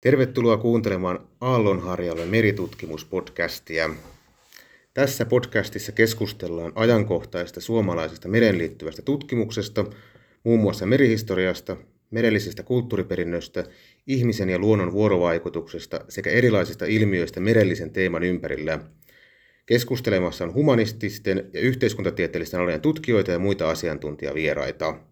Tervetuloa kuuntelemaan Aallonharjalle meritutkimuspodcastia. Tässä podcastissa keskustellaan ajankohtaista suomalaisesta meren liittyvästä tutkimuksesta, muun muassa merihistoriasta, merellisestä kulttuuriperinnöstä, ihmisen ja luonnon vuorovaikutuksesta sekä erilaisista ilmiöistä merellisen teeman ympärillä. Keskustelemassa on humanististen ja yhteiskuntatieteellisten alojen tutkijoita ja muita asiantuntijavieraita.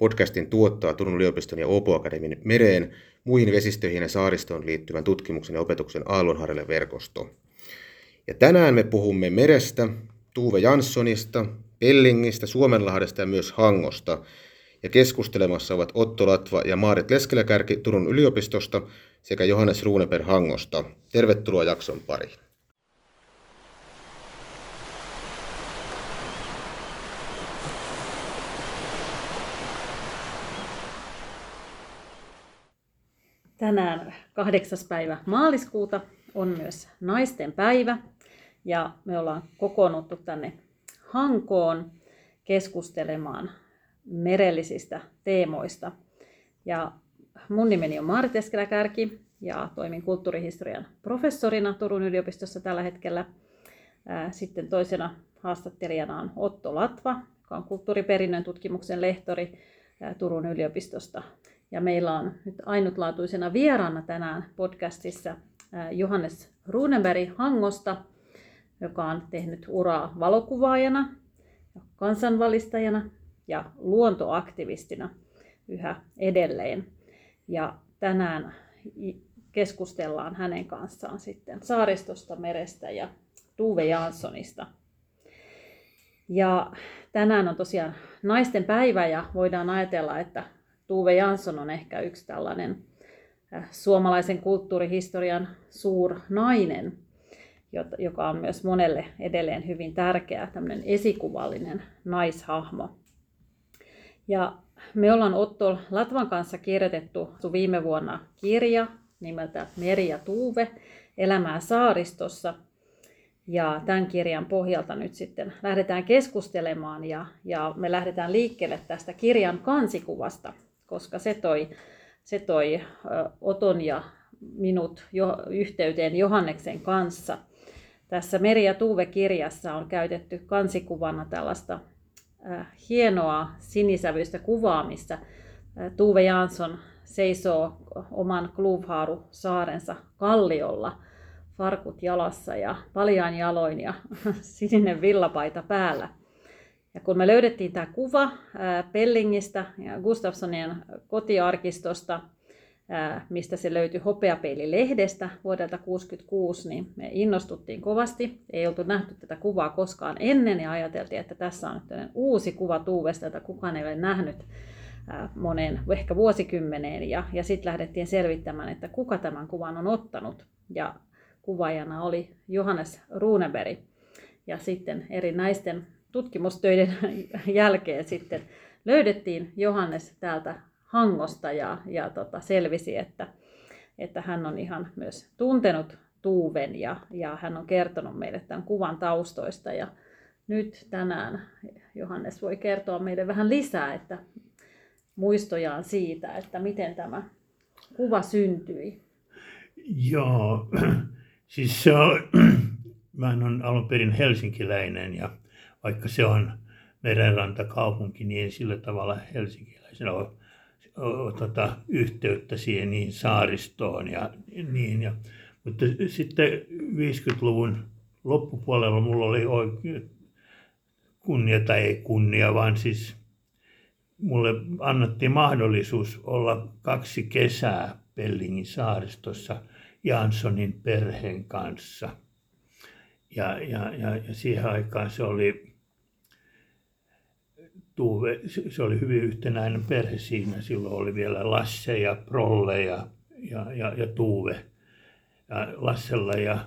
Podcastin tuottaa Turun yliopiston ja Åbo Akademin mereen, muihin vesistöihin ja saaristoon liittyvän tutkimuksen ja opetuksen Aallonharjalle verkosto. Ja tänään me puhumme merestä, Tuve Janssonista, Pellingistä, Suomenlahdesta ja myös Hangosta. Ja keskustelemassa ovat Otto Latva ja Maaret Leskeläkärki Turun yliopistosta sekä Johannes Ruuneper Hangosta. Tervetuloa jakson pariin. Tänään kahdeksas päivä maaliskuuta on myös naisten päivä ja me ollaan kokoonnuttu tänne Hankoon keskustelemaan merellisistä teemoista. Ja mun nimeni on Maarit Eskeläkärki ja toimin kulttuurihistorian professorina Turun yliopistossa tällä hetkellä. Sitten toisena haastattelijana on Otto Latva, joka on kulttuuriperinnön tutkimuksen lehtori Turun yliopistosta ja meillä on nyt ainutlaatuisena vieraana tänään podcastissa Johannes Runeberg Hangosta, joka on tehnyt uraa valokuvaajana, kansanvalistajana ja luontoaktivistina yhä edelleen. Ja tänään keskustellaan hänen kanssaan sitten saaristosta, merestä ja Tuve Janssonista. Ja tänään on tosiaan naisten päivä ja voidaan ajatella, että Tuve Jansson on ehkä yksi tällainen äh, suomalaisen kulttuurihistorian nainen, joka on myös monelle edelleen hyvin tärkeä, tämmöinen esikuvallinen naishahmo. Ja me ollaan Otto Latvan kanssa kirjoitettu viime vuonna kirja nimeltä Meri ja Tuuve, elämää saaristossa. Ja tämän kirjan pohjalta nyt sitten lähdetään keskustelemaan ja, ja me lähdetään liikkeelle tästä kirjan kansikuvasta, koska se toi, se toi Oton ja minut jo, yhteyteen Johanneksen kanssa. Tässä Meri ja Tuuve-kirjassa on käytetty kansikuvana tällaista äh, hienoa sinisävyistä kuvaa, missä äh, Tuve Jansson seisoo oman Kluvhaaru saarensa kalliolla, farkut jalassa ja paljain jaloin ja sininen villapaita päällä. Ja kun me löydettiin tämä kuva Pellingistä ja Gustafssonin kotiarkistosta, mistä se löytyi hopeapeililehdestä vuodelta 1966, niin me innostuttiin kovasti. Ei oltu nähty tätä kuvaa koskaan ennen ja ajateltiin, että tässä on nyt uusi kuva Tuuvesta, jota kukaan ei ole nähnyt moneen, ehkä vuosikymmeneen. Ja, ja sitten lähdettiin selvittämään, että kuka tämän kuvan on ottanut. Ja kuvaajana oli Johannes Runeberg. Ja sitten eri naisten tutkimustöiden jälkeen sitten löydettiin Johannes täältä Hangosta ja, ja tota, selvisi, että, että hän on ihan myös tuntenut Tuuven ja, ja hän on kertonut meille tämän kuvan taustoista. Ja nyt tänään Johannes voi kertoa meille vähän lisää, että muistojaan siitä, että miten tämä kuva syntyi. Joo, siis se on, mä olen alun perin helsinkiläinen ja vaikka se on merenrantakaupunki, niin ei sillä tavalla helsinkiläisenä ole, ole tota, yhteyttä siihen niin saaristoon ja niin. Ja, mutta sitten 50-luvun loppupuolella mulla oli oikein kunnia tai ei kunnia, vaan siis mulle annettiin mahdollisuus olla kaksi kesää Pellingin saaristossa Janssonin perheen kanssa. Ja, ja, ja, ja siihen aikaan se oli Tuve, se oli hyvin yhtenäinen perhe siinä. Silloin oli vielä Lasse ja Prolle ja, ja, ja, ja Tuve. Ja Lassella ja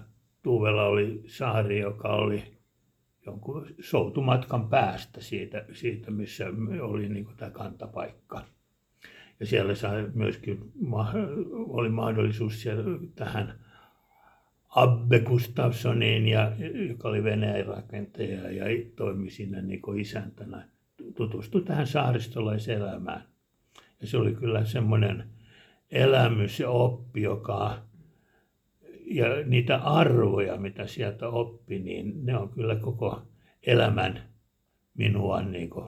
Tuuvella oli saari, joka oli jonkun soutumatkan päästä siitä, siitä missä oli niin tämä kantapaikka. Ja siellä sai myöskin, oli mahdollisuus siellä tähän Abbe Gustafssoniin, ja, joka oli Venäjän rakentaja ja toimi siinä niin kuin isäntänä tutustui tähän saaristolaiselämään. Ja se oli kyllä semmoinen elämys ja oppi, joka ja niitä arvoja, mitä sieltä oppi, niin ne on kyllä koko elämän minua niin kuin,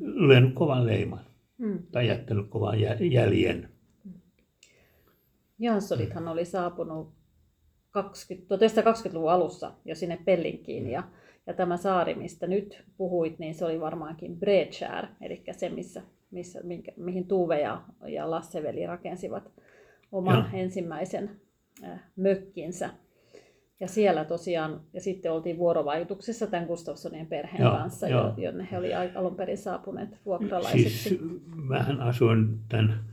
lyönyt kovan leiman Mm. tai jättänyt kovan jä- jäljen. Janssonithan oli saapunut 20, 1920-luvun alussa jo sinne Pellinkiin ja, ja tämä saari, mistä nyt puhuit, niin se oli varmaankin Bredskär, eli se, missä, missä, minkä, mihin Tuve ja, ja Lasseveli rakensivat oman Joo. ensimmäisen äh, mökkinsä. Ja siellä tosiaan, ja sitten oltiin vuorovaikutuksessa tämän Gustafssonin perheen Joo, kanssa, joo. jo, jonne he olivat alun perin saapuneet vuokralaisiksi. Siis mähän asuin tämän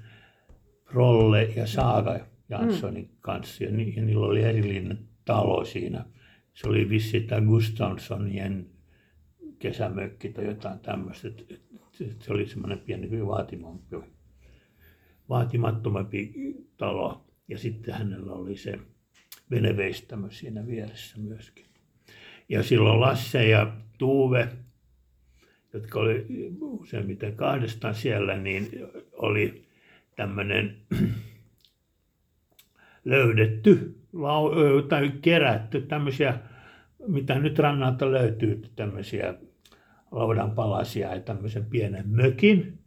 Rolle ja Saaga Janssonin kanssa ja, ni, ja niillä oli erillinen talo siinä. Se oli vissi tämä Gustafssonien kesämökki tai jotain tämmöistä. Se oli semmoinen pieni hyvin vaatimattomampi talo. Ja sitten hänellä oli se veneveistämö siinä vieressä myöskin. Ja silloin Lasse ja Tuve, jotka oli useimmiten kahdestaan siellä, niin oli tämmöinen löydetty tai kerätty tämmöisiä, mitä nyt rannalta löytyy, tämmöisiä laudan palasia ja tämmöisen pienen mökin.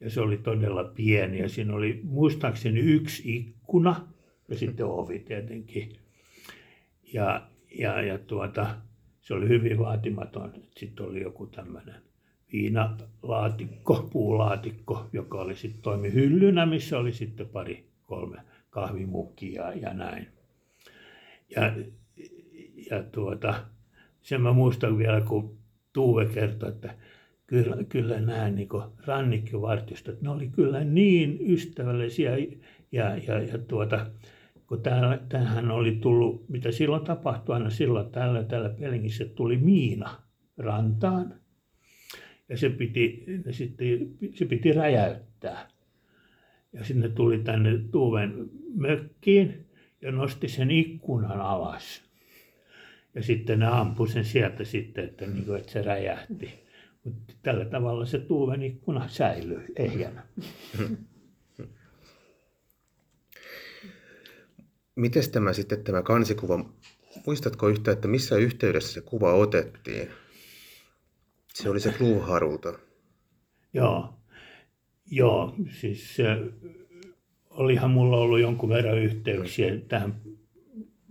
Ja se oli todella pieni ja siinä oli muistaakseni yksi ikkuna ja sitten ovi tietenkin. Ja, ja, ja tuota, se oli hyvin vaatimaton. Sitten oli joku tämmöinen viinalaatikko, puulaatikko, joka oli sitten toimi hyllynä, missä oli sitten pari, kolme kahvimukkia ja näin. Ja, ja tuota, sen mä muistan vielä, kun Tuve kertoi, että kyllä, kyllä nämä niin rannikkivartistot, ne oli kyllä niin ystävällisiä ja, ja, ja tuota, kun täällä, tähän oli tullut, mitä silloin tapahtui aina silloin täällä, täällä Pelingissä, tuli miina rantaan ja se piti, ne sitten, se piti räjäyttää. Ja sinne tuli tänne Tuuven mökkiin ja nosti sen ikkunan alas. Ja sitten ne ampui sen sieltä sitten, että, niin kuin, että se räjähti. Mutta tällä tavalla se Tuuven ikkuna säilyi ehjänä. Miten tämä sitten tämä kansikuva, muistatko yhtä, että missä yhteydessä se kuva otettiin? Se oli se Kluvharulta. Joo, joo siis se, olihan mulla ollut jonkun verran yhteyksiä tähän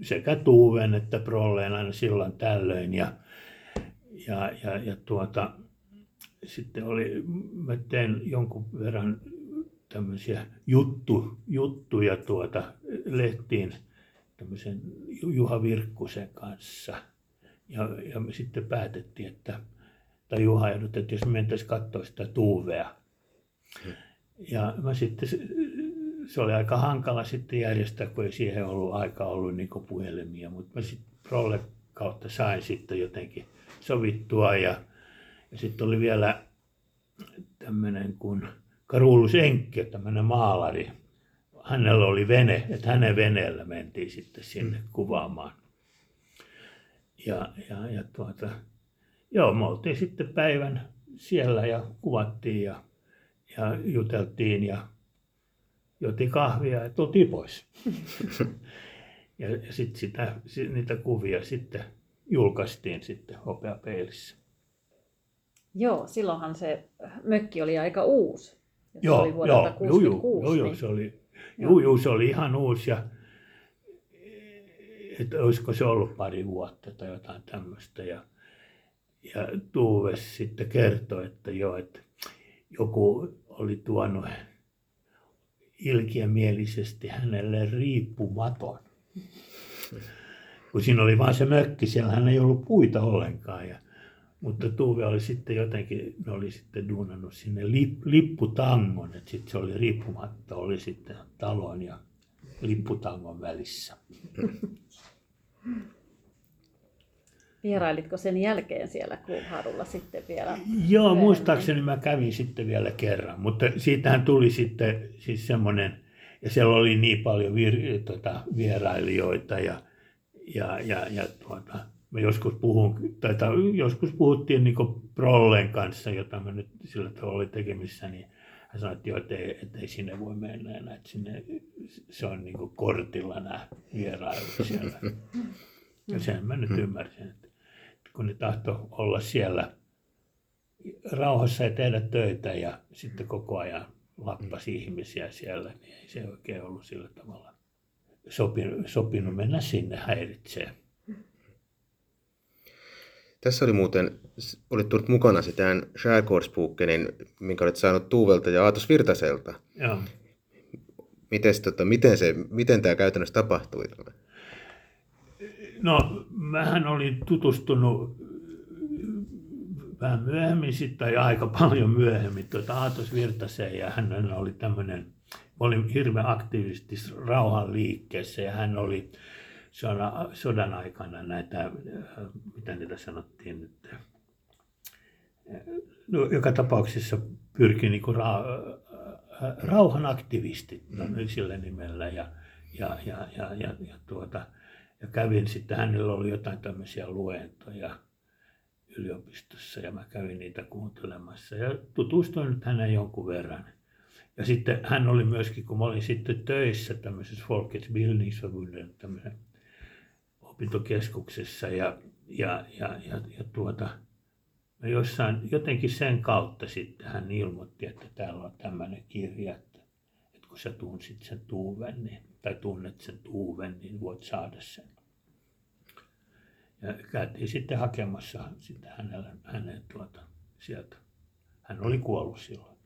sekä Tuuven että Prolleen aina silloin tällöin. Ja, ja, ja, ja tuota, sitten oli, mä tein jonkun verran tämmöisiä juttu, juttuja tuota lehtiin tämmöisen Juha Virkkusen kanssa. Ja, ja me sitten päätettiin, että tai Juha ehdotti, että jos me mentäisiin katsoa sitä Tuuvea. Ja mä sitten, se- oli aika hankala sitten järjestää, kun ei siihen ollut aika ollut niin puhelimia, mutta mä sitten Prolle kautta sain sitten jotenkin sovittua ja, ja sitten oli vielä tämmöinen kuin Karulus Enkke, tämmöinen maalari. Hänellä oli vene, että hänen veneellä mentiin sitten sinne kuvaamaan. Ja, ja, ja tuota, joo, me oltiin sitten päivän siellä ja kuvattiin ja, ja juteltiin ja jotiin kahvia ja tultiin pois. ja sitten sitä, niitä kuvia sitten julkaistiin sitten hopeapeilissä. Joo, silloinhan se mökki oli aika uusi. Se Joo, oli vuodelta joo, joo, joo, 66. joo, joo, niin- se oli, Joo. joo, se oli ihan uusi ja että olisiko se ollut pari vuotta tai jotain tämmöistä. Ja, ja Tuve sitten kertoi, että joo, että joku oli tuonut ilkiämielisesti hänelle riippumaton. Kun siinä oli vain se mökki, siellähän ei ollut puita ollenkaan. Ja, mutta Tuve oli sitten jotenkin, ne oli sitten duunannut sinne lip, lipputangon, että sitten se oli riippumatta, oli sitten talon ja lipputangon välissä. Vierailitko sen jälkeen siellä Klubharulla sitten vielä? Joo, myöhemmin? muistaakseni mä kävin sitten vielä kerran, mutta siitähän tuli sitten siis semmoinen, ja siellä oli niin paljon vir, tota, vierailijoita ja, ja, ja, ja tuota, mä joskus, puhun, tai, joskus puhuttiin niin Prollen kanssa, jota mä nyt sillä tavalla olin tekemissä, niin hän sanoi, että, joo, että, ei, että ei sinne voi mennä enää, että sinne, se on niin kortilla nämä vierailut siellä. Ja sen mä nyt ymmärsin, että kun ne tahto olla siellä rauhassa ja tehdä töitä ja sitten koko ajan lappasi ihmisiä siellä, niin ei se oikein ollut sillä tavalla sopinut, sopinut mennä sinne häiritseen. Tässä oli muuten, olit tullut mukana sitä Skärgårdsbokenin, minkä olet saanut Tuuvelta ja Aatos Virtaselta. Joo. Mites, tota, miten, se, miten tämä käytännössä tapahtui? No, mähän olin tutustunut vähän myöhemmin sitten, tai aika paljon myöhemmin, tuota Aatos Virtaseen, ja hän oli tämmöinen, oli hirveän aktiivisesti rauhan liikkeessä, ja hän oli sodan, sodan aikana näitä, mitä niitä sanottiin nyt, no, joka tapauksessa pyrki niin kuin ra, rauhan aktivistit mm. sillä nimellä, ja, ja, ja, ja, ja, ja tuota, ja kävin sitten, hänellä oli jotain tämmöisiä luentoja yliopistossa ja mä kävin niitä kuuntelemassa ja tutustuin hänen jonkun verran. Ja sitten hän oli myöskin, kun mä olin sitten töissä tämmöisessä Folkets Bildningsförbundet, tämmöisen opintokeskuksessa ja, ja, ja, ja, ja tuota, jossain, jotenkin sen kautta sitten hän ilmoitti, että täällä on tämmöinen kirja, että, että kun sä tunsit sen Tuuven, niin, tai tunnet sen Tuuven, niin voit saada sen. Ja käytiin sitten hakemassa sitä hänelle, hänen tuota, sieltä. Hän oli kuollut silloin.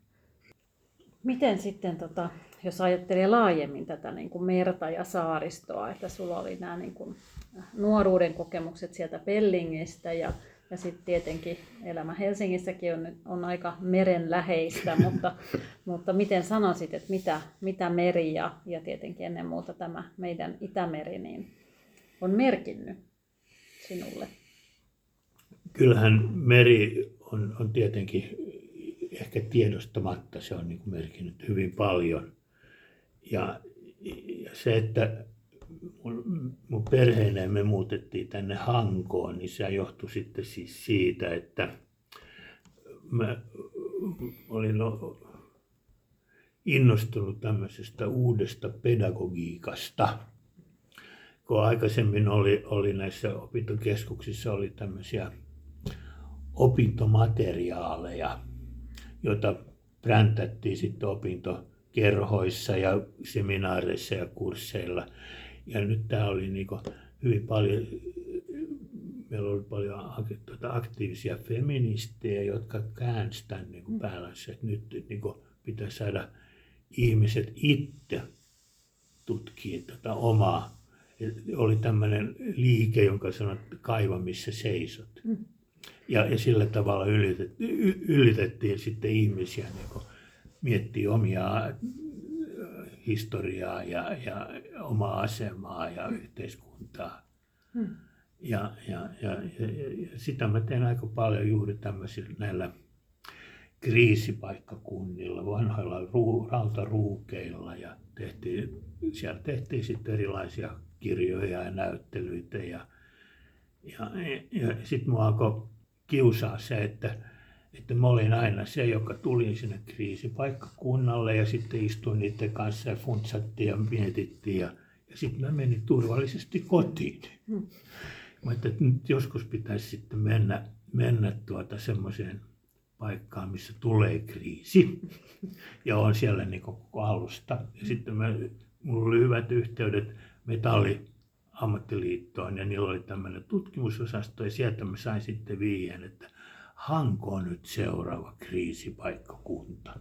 Miten sitten, tota, jos ajattelee laajemmin tätä niin kuin merta ja saaristoa, että sulla oli nämä niin kuin nuoruuden kokemukset sieltä Pellingistä ja, ja sitten tietenkin elämä Helsingissäkin on, on aika merenläheistä, mutta, mutta miten sanoisit, että mitä, mitä meri ja, ja tietenkin ennen muuta tämä meidän Itämeri niin on merkinnyt sinulle? Kyllähän meri on, on tietenkin ehkä tiedostamatta, se on niin merkinnyt hyvin paljon. Ja, ja se, että mun, mun perheenä me muutettiin tänne Hankoon, niin se johtui sitten siis siitä, että mä olin innostunut tämmöisestä uudesta pedagogiikasta. Kun aikaisemmin oli, oli näissä opintokeskuksissa oli tämmöisiä opintomateriaaleja, joita präntättiin sitten opintokerhoissa ja seminaareissa ja kursseilla – ja nyt tämä oli niin hyvin paljon, meillä oli paljon tuota, aktiivisia feministejä, jotka käänsivät tämän niin kuin päällänsä, että nyt niin kuin pitäisi saada ihmiset itse tutkia tätä omaa. Oli tämmöinen liike, jonka sanoi, että kaiva missä seisot. Mm. Ja, ja sillä tavalla ylitettiin, ylitettiin sitten ihmisiä niin miettiä omia historiaa ja, ja omaa asemaa ja yhteiskuntaa. Hmm. Ja, ja, ja, ja, ja sitä mä teen aika paljon juuri tämmöisillä näillä kriisipaikkakunnilla, vanhoilla ruu, rautaruukeilla ja tehtiin, siellä tehtiin sitten erilaisia kirjoja ja näyttelyitä ja, ja, ja, ja sitten mua alkoi kiusaa se, että että mä olin aina se, joka tuli sinne kriisipaikkakunnalle ja sitten istuin niiden kanssa ja funtsattiin ja mietittiin ja, ja sitten mä menin turvallisesti kotiin. Hmm. Mä että nyt joskus pitäisi sitten mennä, mennä tuota semmoiseen paikkaan, missä tulee kriisi ja on siellä niin koko alusta. Ja sitten mä, mulla oli hyvät yhteydet metalli ammattiliittoon ja niillä oli tämmöinen tutkimusosasto ja sieltä mä sain sitten viien, että Hanko on nyt seuraava kriisipaikkakunta.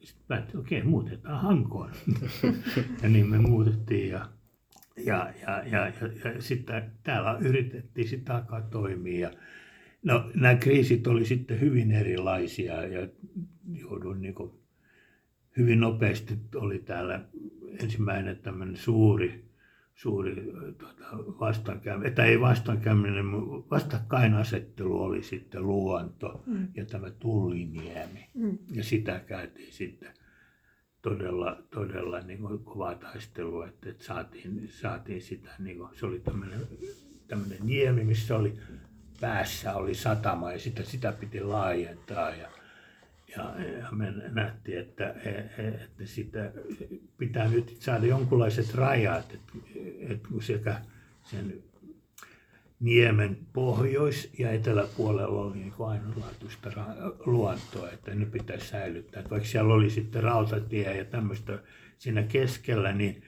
Sitten päätin, okei, muutetaan Hankoon. ja niin me muutettiin ja, ja, ja, ja, ja, ja sitten täällä yritettiin sitä alkaa toimia. No, nämä kriisit oli sitten hyvin erilaisia ja joudun niin kuin, hyvin nopeasti oli täällä ensimmäinen tämmöinen suuri suuri tuota, vastaankäyminen, tai ei vastaankäyminen, vastakkainasettelu oli sitten luonto mm. ja tämä Tulliniemi. Mm. Ja sitä käytiin sitten todella, todella niin kuin kovaa taistelua, että, että saatiin, saatiin sitä, niin kuin, se oli tämmöinen, tämmöinen niemi, missä oli päässä oli satama ja sitä, sitä piti laajentaa. Ja, Ja, me nähtiin, että, että sitä pitää nyt saada jonkunlaiset rajat, että, että sekä sen niemen pohjois- ja eteläpuolella oli niin ainutlaatuista luontoa, että ne pitäisi säilyttää. Että vaikka siellä oli sitten rautatie ja tämmöistä siinä keskellä, niin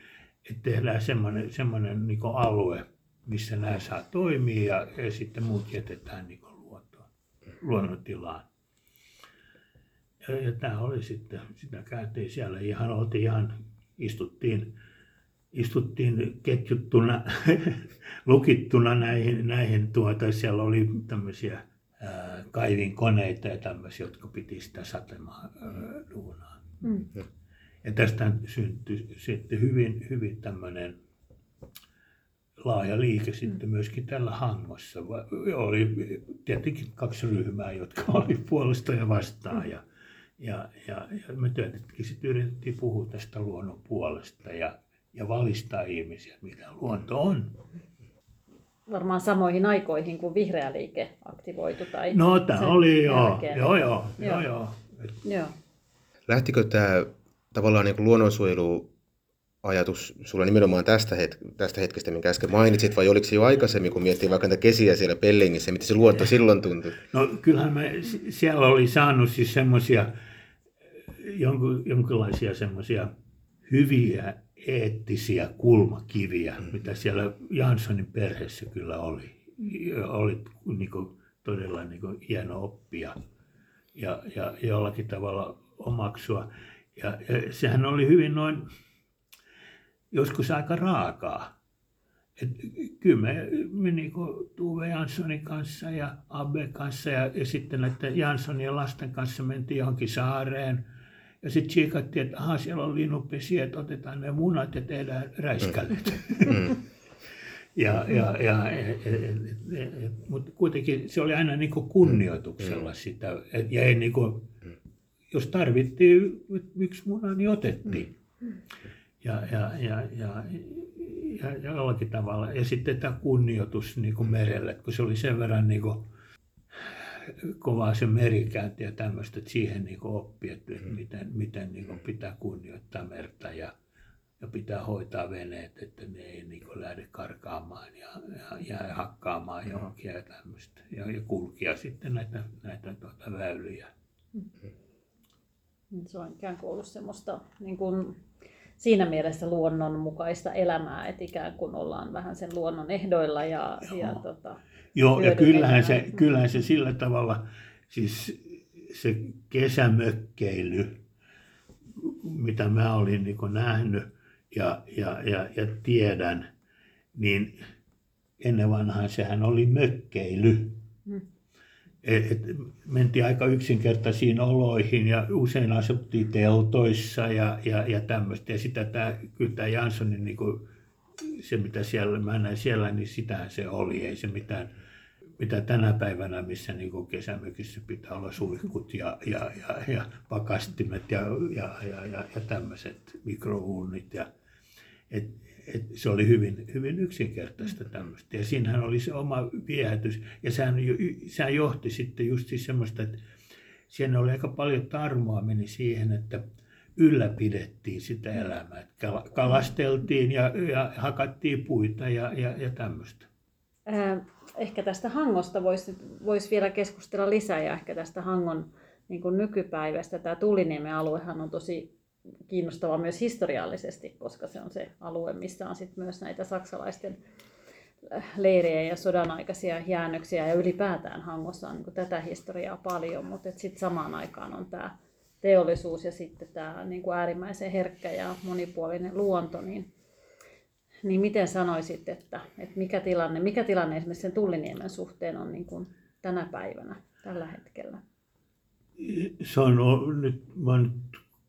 että tehdään semmoinen, semmoinen niin alue, missä nämä saa toimia ja, ja sitten muut jätetään niin luontoon, luonnontilaan. Ja, ja tämä oli sitten, sitä käytiin siellä ihan, oltiin ihan, istuttiin, istuttiin ketjuttuna, lukittuna näihin, näihin tuota, siellä oli tämmöisiä kaivinkoneita ja tämmöisiä, jotka piti sitä satemaa duunaa. Mm. Ja tästä syntyi sitten hyvin, hyvin tämmöinen laaja liike sitten myöskin tällä Hangossa. Oli tietenkin kaksi ryhmää, jotka oli puolesta ja vastaan. Ja, ja, ja, ja me tietenkin sitten yritettiin puhua tästä luonnon puolesta ja, ja valistaa ihmisiä, mitä luonto on. Varmaan samoihin aikoihin, kun vihreä liike aktivoitu. Tai no, tämä oli joo. Joo, joo, joo, joo. joo. Lähtikö tämä tavallaan niin luonnonsuojelu ajatus sulla nimenomaan tästä, het- tästä hetkestä, minkä äsken mainitsit, vai oliko se jo aikaisemmin, kun miettii vaikka näitä kesiä siellä Pellingissä, miten se luonto silloin tuntui? No kyllähän me siellä oli saanut siis semmoisia jonkun, jonkinlaisia semmoisia hyviä eettisiä kulmakiviä, mm. mitä siellä Janssonin perheessä kyllä oli. Oli niin kuin, todella niin kuin, hieno oppia ja, ja jollakin tavalla omaksua. Ja, ja sehän oli hyvin noin, joskus aika raakaa. Et kyllä me, me niin Tuve Janssonin kanssa ja Abbe kanssa ja, ja sitten näiden Janssonin lasten kanssa mentiin johonkin saareen. Ja sitten tsiikattiin, että aha, siellä on linnupesi, että otetaan ne munat ja tehdään räiskälet. Mm. ja, ja, ja, mutta kuitenkin se oli aina niin kunnioituksella mm. sitä. Ja ei niin kuin, jos tarvittiin yksi muna, niin otettiin. Mm. Ja, ja, ja, ja, ja, ja jollakin tavalla. Ja sitten tämä kunnioitus niin kuin merelle, kun se oli sen verran niin kuin, kovaa se merikäynti ja tämmöistä, että siihen niin oppi, että mm. miten, miten niin kuin pitää kunnioittaa merta ja, ja pitää hoitaa veneet, että ne ei niin kuin lähde karkaamaan ja, ja jää hakkaamaan johonkin ja tämmöistä. Ja, ja kulkia sitten näitä, näitä tuota, väyliä. Mm. Se on ikään kuin ollut semmoista niin kuin siinä mielessä luonnonmukaista elämää, että ikään kuin ollaan vähän sen luonnon ehdoilla. Ja, Joo, ja, tota, Joo, ja kyllähän se, kyllähän se sillä tavalla, siis se kesämökkeily, mitä mä olin niin nähnyt ja, ja, ja, ja tiedän, niin ennen vanhaan sehän oli mökkeily. Hmm et, mentiin aika yksinkertaisiin oloihin ja usein asuttiin teltoissa ja, ja, ja tämmöistä. Ja sitä tämä, kyllä tämä Janssonin, niin kuin, se mitä siellä, mä näin siellä, niin sitähän se oli. Ei se mitään, mitä tänä päivänä, missä niin kesämökissä pitää olla suihkut ja, ja, ja, ja pakastimet ja, ja, ja, ja, ja tämmöiset mikrouunit. Ja, et, et se oli hyvin, hyvin yksinkertaista tämmöistä. Ja siinähän oli se oma viehätys. Ja sehän, sehän johti sitten just siis semmoista, että siinä oli aika paljon tarmoa meni siihen, että ylläpidettiin sitä elämää. Kalasteltiin ja, ja hakattiin puita ja, ja, ja tämmöistä. Ehkä tästä Hangosta voisi vois vielä keskustella lisää ja ehkä tästä Hangon niin kuin nykypäivästä. Tämä Tuliniemen aluehan on tosi kiinnostava myös historiallisesti, koska se on se alue, missä on sit myös näitä saksalaisten äh, leirejä ja sodan aikaisia jäännöksiä ja ylipäätään Hangossa on niin tätä historiaa paljon, mutta sitten samaan aikaan on tämä teollisuus ja sitten tämä niin äärimmäisen herkkä ja monipuolinen luonto, niin, niin miten sanoisit, että, että mikä, tilanne, mikä tilanne esimerkiksi sen Tulliniemen suhteen on niin kuin tänä päivänä, tällä hetkellä? Se on nyt, mä nyt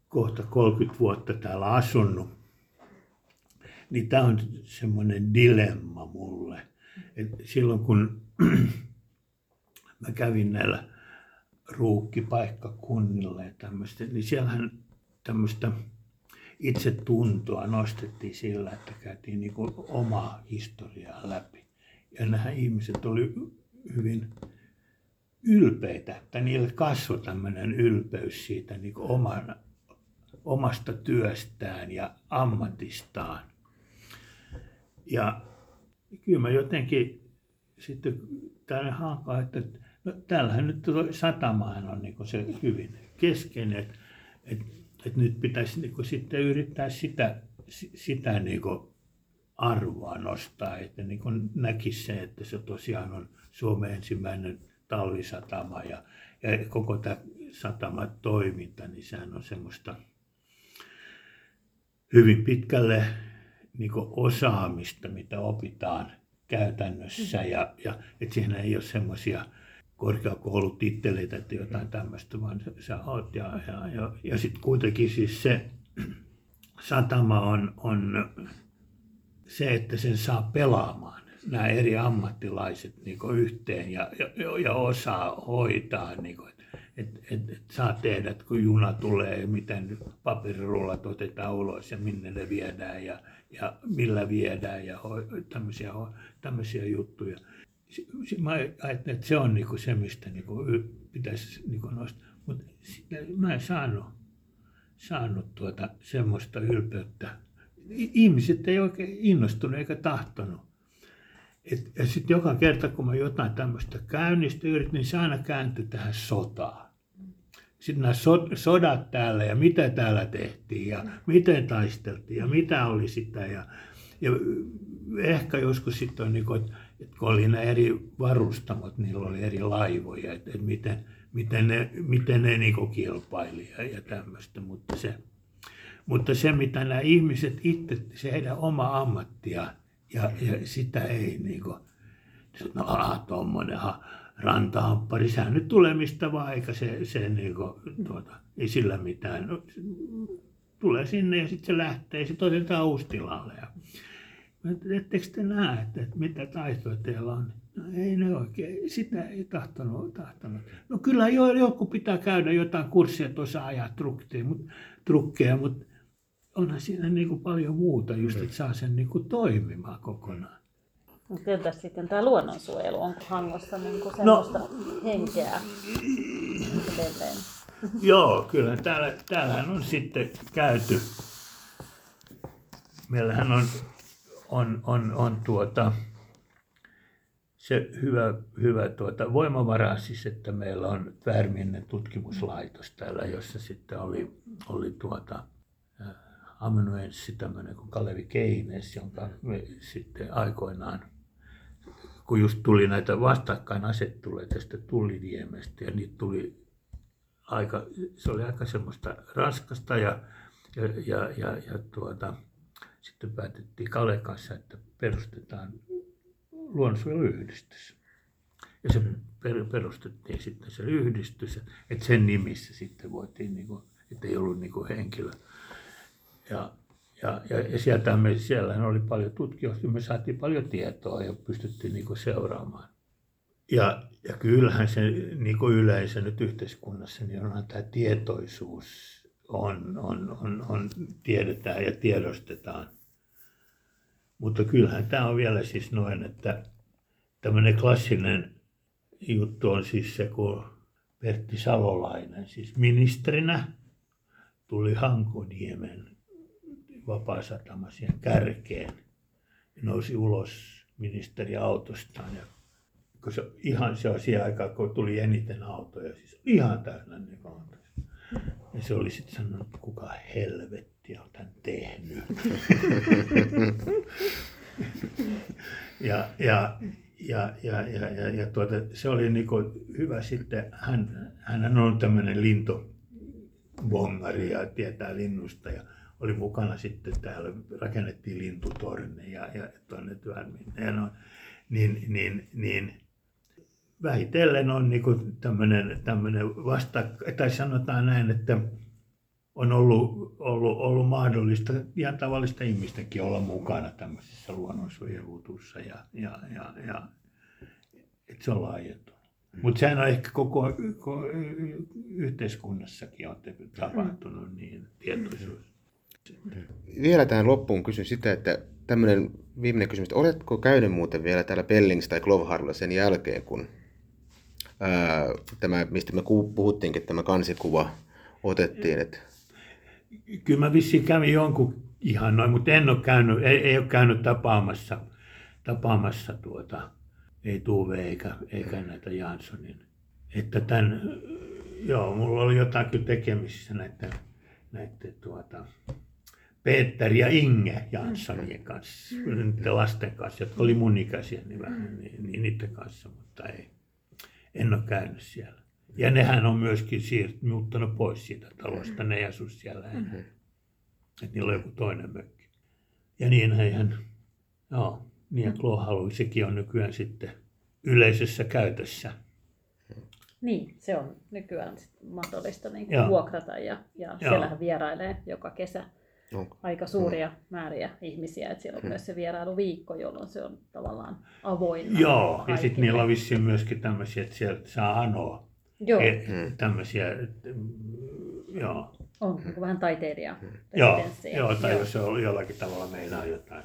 kohta 30 vuotta täällä asunut, niin tämä on semmoinen dilemma mulle. Et silloin kun mä kävin näillä ruukkipaikkakunnilla ja tämmöistä, niin siellähän tämmöistä itsetuntoa nostettiin sillä, että käytiin niin kuin omaa historiaa läpi. Ja nämä ihmiset oli hyvin ylpeitä, että niille kasvoi tämmöinen ylpeys siitä niin kuin oman, omasta työstään ja ammatistaan. Ja kyllä mä jotenkin sitten tänne hankaa, että no, täällähän nyt satamahan on niin se hyvin keskeinen, että, että, että nyt pitäisi niin sitten yrittää sitä, sitä niin arvoa nostaa, että niin näkisi se, että se tosiaan on Suomen ensimmäinen talvisatama ja, ja koko tämä satamatoiminta, niin sehän on semmoista hyvin pitkälle niin osaamista, mitä opitaan käytännössä mm-hmm. ja, ja että siinä ei ole semmoisia korkeakoulutitteleitä että jotain tämmöistä, vaan sä oot ja, ja, ja, ja sitten kuitenkin siis se satama on, on se, että sen saa pelaamaan nämä eri ammattilaiset niin yhteen ja, ja, ja osaa hoitaa. Niin kuin, että et, et saa tehdä, että kun juna tulee, miten paperirullat otetaan ulos ja minne ne viedään ja, ja millä viedään ja ho, tämmöisiä, tämmöisiä juttuja. Mä ajattelin, että se on niin kuin se, mistä niin kuin pitäisi niin kuin nostaa. Mutta mä en saanut, saanut tuota semmoista ylpeyttä. Ihmiset ei oikein innostunut eikä tahtonut. Et, ja sitten joka kerta, kun mä jotain tämmöistä käynnistä yritin, niin se aina kääntyi tähän sotaan. Sitten nämä so, sodat täällä ja mitä täällä tehtiin ja miten taisteltiin ja mitä oli sitä. Ja, ja ehkä joskus sitten on, niin kuin, että, että kun oli nämä eri varustamot, niillä oli eri laivoja, että, että miten, miten ne, miten ne niin kilpaili ja, ja tämmöistä. Mutta se, mutta se, mitä nämä ihmiset itse, se heidän oma ammattia, ja, ja sitä ei niin kuin, no aha, tuommoinenhan rantahamppari, sehän nyt tulee mistä vaan, eikä se, se niin kuin, tuota, ei sillä mitään. No, tulee sinne ja sitten se lähtee sitten otetaan uusi tilalle. Ja, ettekö te näe, että, että mitä taitoja teillä on? No ei ne oikein, sitä ei tahtonut. tahtonut. No kyllä jo, joku pitää käydä jotain kurssia, että osaa ajaa trukkeja, mutta, trukkeja, mutta onhan siinä niin kuin paljon muuta, just että saa sen niin kuin toimimaan kokonaan. Mutta entäs sitten tämä luonnonsuojelu, onko Hangossa niin kuin semmoista no, henkeä edelleen? Joo, kyllä. Täällä, täällähän on sitten käyty. Meillähän on, on, on, on tuota, se hyvä, hyvä tuota, voimavara, siis että meillä on Värminen tutkimuslaitos täällä, jossa sitten oli, oli tuota, amanuenssi tämmöinen kuin Kalevi Keines, jonka me sitten aikoinaan, kun just tuli näitä vastakkainasettuja tästä tulliniemestä ja niitä tuli aika, se oli aika semmoista raskasta ja, ja, ja, ja, ja tuota, sitten päätettiin Kale kanssa, että perustetaan luonnonsuojeluyhdistys. Ja se perustettiin sitten se yhdistys, että sen nimissä sitten voitiin, niin kuin, että ei ollut niin kuin henkilö, ja, ja, ja, ja sieltä me, siellä oli paljon tutkijoita, me saatiin paljon tietoa ja pystyttiin niin seuraamaan. Ja, ja kyllähän se niin yleensä nyt yhteiskunnassa, niin onhan tämä tietoisuus on, on, on, on, tiedetään ja tiedostetaan. Mutta kyllähän tämä on vielä siis noin, että tämmöinen klassinen juttu on siis se, kun Pertti Salolainen, siis ministerinä, tuli Hankoniemen vapaasatama siihen kärkeen ja nousi ulos ministeriautostaan. Ja kun se, ihan se on siihen aikaan, kun tuli eniten autoja, siis ihan täynnä niin autoja. Ja se oli sitten sanonut, että kuka helvetti on tämän tehnyt. ja, ja, ja, ja, ja, ja, ja tuota, se oli niin hyvä sitten, hän, hän on tämmöinen lintubongari ja tietää linnusta. Ja oli mukana sitten täällä, rakennettiin lintutorne ja, ja tuonne. Ja no, niin, niin, niin, vähitellen on niin tämmöinen, tämmöinen vasta, tai sanotaan näin, että on ollut, ollut, ollut mahdollista ihan tavallista ihmistäkin olla mukana tämmöisessä luonnonsuojelutussa ja, ja, ja, ja että se on laajentunut. Mm. Mutta sehän on ehkä koko, koko yhteiskunnassakin on tapahtunut niin tietoisuus. Vielä tähän loppuun kysyn sitä, että tämmöinen viimeinen kysymys, että oletko käynyt muuten vielä täällä Pellings tai Klovharilla sen jälkeen, kun tämä, mistä me puhuttiinkin, tämä kansikuva otettiin. Että, Kyllä mä vissiin kävin jonkun ihan noin, mutta en ole käynyt, ei, ei ole käynyt tapaamassa, tapaamassa tuota, ei Tuve eikä, eikä näitä Janssonin. Että tämän, joo, mulla oli kyllä tekemisissä näiden, näiden tuota, Peter ja Inge Janssonien kanssa, niiden lasten kanssa, jotka oli mun ikäisiä, niin, vähän, niin niiden kanssa, mutta ei, en ole käynyt siellä. Ja nehän on myöskin siirt, muuttanut pois siitä talosta, ne ei asu siellä enää. Että niillä on joku toinen mökki. Ja niin eihän, joo, niin Klohalu, sekin on nykyään sitten yleisessä käytössä. Niin, se on nykyään mahdollista niin kuin vuokrata ja, ja siellähän vierailee joka kesä onko? aika suuria määriä ihmisiä. Että siellä on myös se vierailuviikko, jolloin se on tavallaan avoinna. Joo, ja sitten kaikille. niillä on vissiin myöskin tämmöisiä, että sieltä saa anoa. Joo, E- tämmöisiä, että, mm, joo. on niin vähän taiteilija Joo, residenssejä. joo, tai joo. jos se on jollakin tavalla meinaa jotain.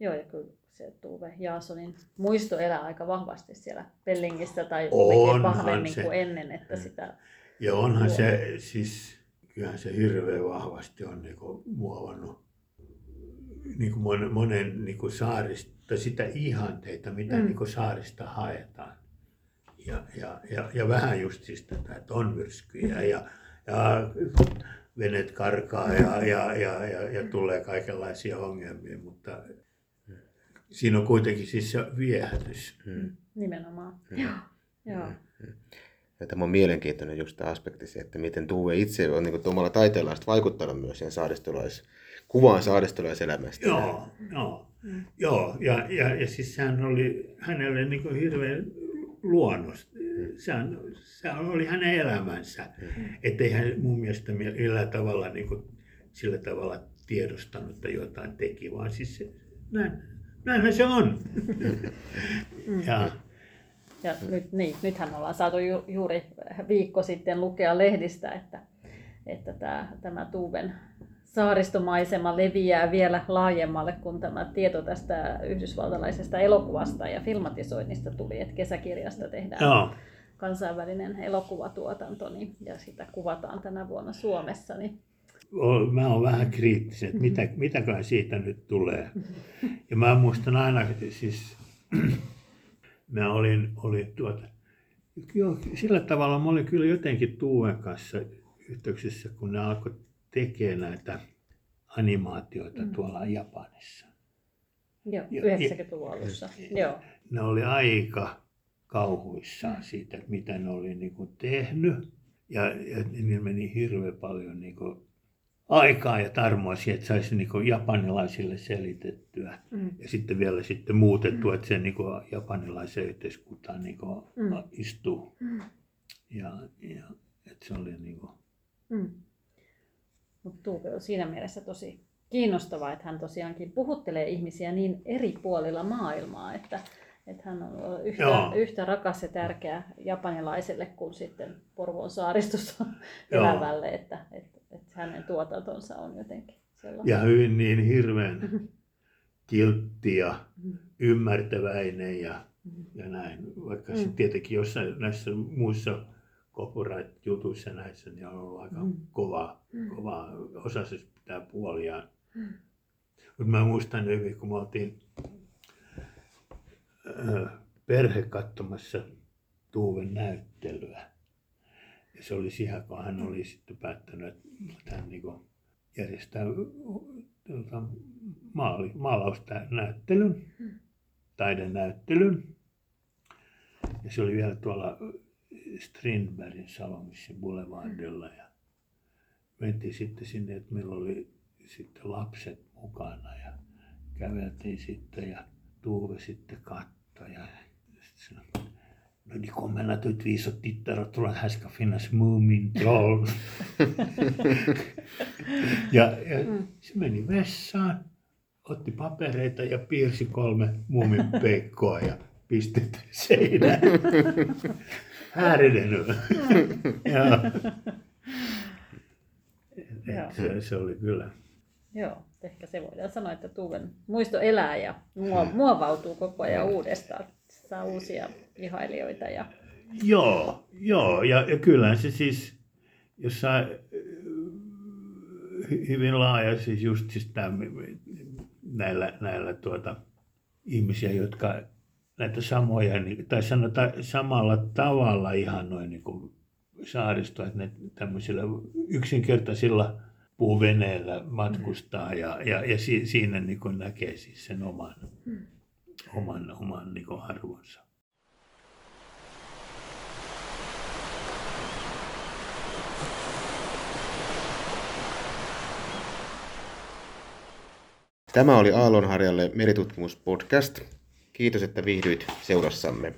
Joo, ja kyllä se Tuve Jaasonin muisto elää aika vahvasti siellä Pellingistä tai Onhan vahvemmin se. kuin ennen, että sitä Ja onhan Joo. se siis, kyllähän se hirveän vahvasti on niin kuin, muovannut niin kuin monen, monen niin kuin saarista, sitä ihanteita, mitä Mm. mm. niin kuin saarista haetaan. Ja, ja, ja, ja vähän just siis tätä, että on myrskyjä ja, ja venet karkaa ja, ja, ja, ja, ja tulee kaikenlaisia ongelmia, mutta siinä on kuitenkin siis se viehätys. Hmm. nimenomaan. Mm. Joo, joo. Ja tämä on mielenkiintoinen just tämä aspekti se, että miten Tuve itse on niin tuomalla taiteellaan vaikuttanut myös siihen saaristolais, kuvaan saaristolaiselämästä. Joo, joo. Mm. Joo, ja, ja, ja siis sehän oli hänelle niin kuin hirveän luonnos. Sehän, sehän oli hänen elämänsä. Että ei hän mun mielestä millään tavalla niin kuin, sillä tavalla tiedostanut, että jotain teki, vaan siis se, näin, näinhän se on. ja, Ja nyt, niin, nythän ollaan saatu ju, juuri viikko sitten lukea lehdistä, että, että tämä, tämä Tuuven saaristomaisema leviää vielä laajemmalle, kun tämä tieto tästä yhdysvaltalaisesta elokuvasta ja filmatisoinnista tuli, että kesäkirjasta tehdään joo, kansainvälinen elokuvatuotanto niin, ja sitä kuvataan tänä vuonna Suomessa. Niin, mä oon vähän kriittinen, että mitä, mitäkään siitä nyt tulee. Ja mä muistan aina, siis mä olin, olin tuota, joo, sillä tavalla mä olin kyllä jotenkin Tuuven kanssa yhteyksissä, kun ne alkoi tekemään näitä animaatioita Mm. tuolla Japanissa. joo, Ja- 90-luvun alussa. Joo. Ne oli aika kauhuissaan siitä, että mitä ne oli niin kuin tehnyt. Ja, ja niillä meni hirveän paljon niin kuin aikaa ja tarmoa siihen, että saisi niin kuin japanilaisille selitettyä. Mm. Ja sitten vielä sitten muutettu, että se niin kuin japanilaiseen yhteiskuntaan niin kuin Mm. istuu. Mm. Ja, ja että se oli niin kuin, Mm. Mutta Tuuve on siinä mielessä tosi kiinnostavaa, että hän tosiaankin puhuttelee ihmisiä niin eri puolilla maailmaa, että, että hän on yhtä, Joo. yhtä rakas ja tärkeä japanilaiselle kuin sitten Porvoon saaristossa elävälle, että, että, että hänen tuotantonsa on jotenkin sellainen. ja hyvin niin hirveän kiltti ja Mm. ymmärtäväinen ja, ja näin. Vaikka Mm. tietenkin jossain näissä muissa copyright-jutuissa näissä niin on ollut aika Mm. kova, Mm. kova osa se pitää puoliaan. Mm. Mutta mä muistan hyvin, kun me oltiin ö, perhe katsomassa Tuuven näyttelyä. Ja se oli siihen, kun hän oli sitten päättänyt, että hän niin järjestää tuota, maali, maalausnäyttelyn, taidenäyttelyn. Ja se oli vielä tuolla Strindbergin salongissa Boulevardilla. Ja mentiin sitten sinne, että meillä oli sitten lapset mukana ja käveltiin sitten ja Tuuve sitten kattoi ja sitten no niin kommer naturligtvis att titta och tror att här ska finnas Mumintroll. ja, ja Mm. se meni vessaan, otti papereita ja piirsi kolme muuminpeikkoa ja pisti seinään. Häärinen. ja, se, se oli kyllä. Joo, ehkä se voidaan sanoa, että Tuuven muisto elää ja muo- muovautuu koko ajan uudestaan. Saa uusia ihailijoita ja Joo, joo. Ja, ja kyllähän se siis jossain äh, hy- hyvin laaja, siis just siis tämän, näillä, näillä tuota, ihmisiä, jotka näitä samoja, niin- tai sanotaan samalla tavalla ihan noin niin kuin saaristoa, että ne tämmöisillä yksinkertaisilla puuveneillä matkustaa ja, ja, ja si, siinä niin näkee siis sen oman, oman, oman niin arvonsa. Tämä oli Aallonharjalle meritutkimuspodcast. Kiitos, että viihdyit seurassamme.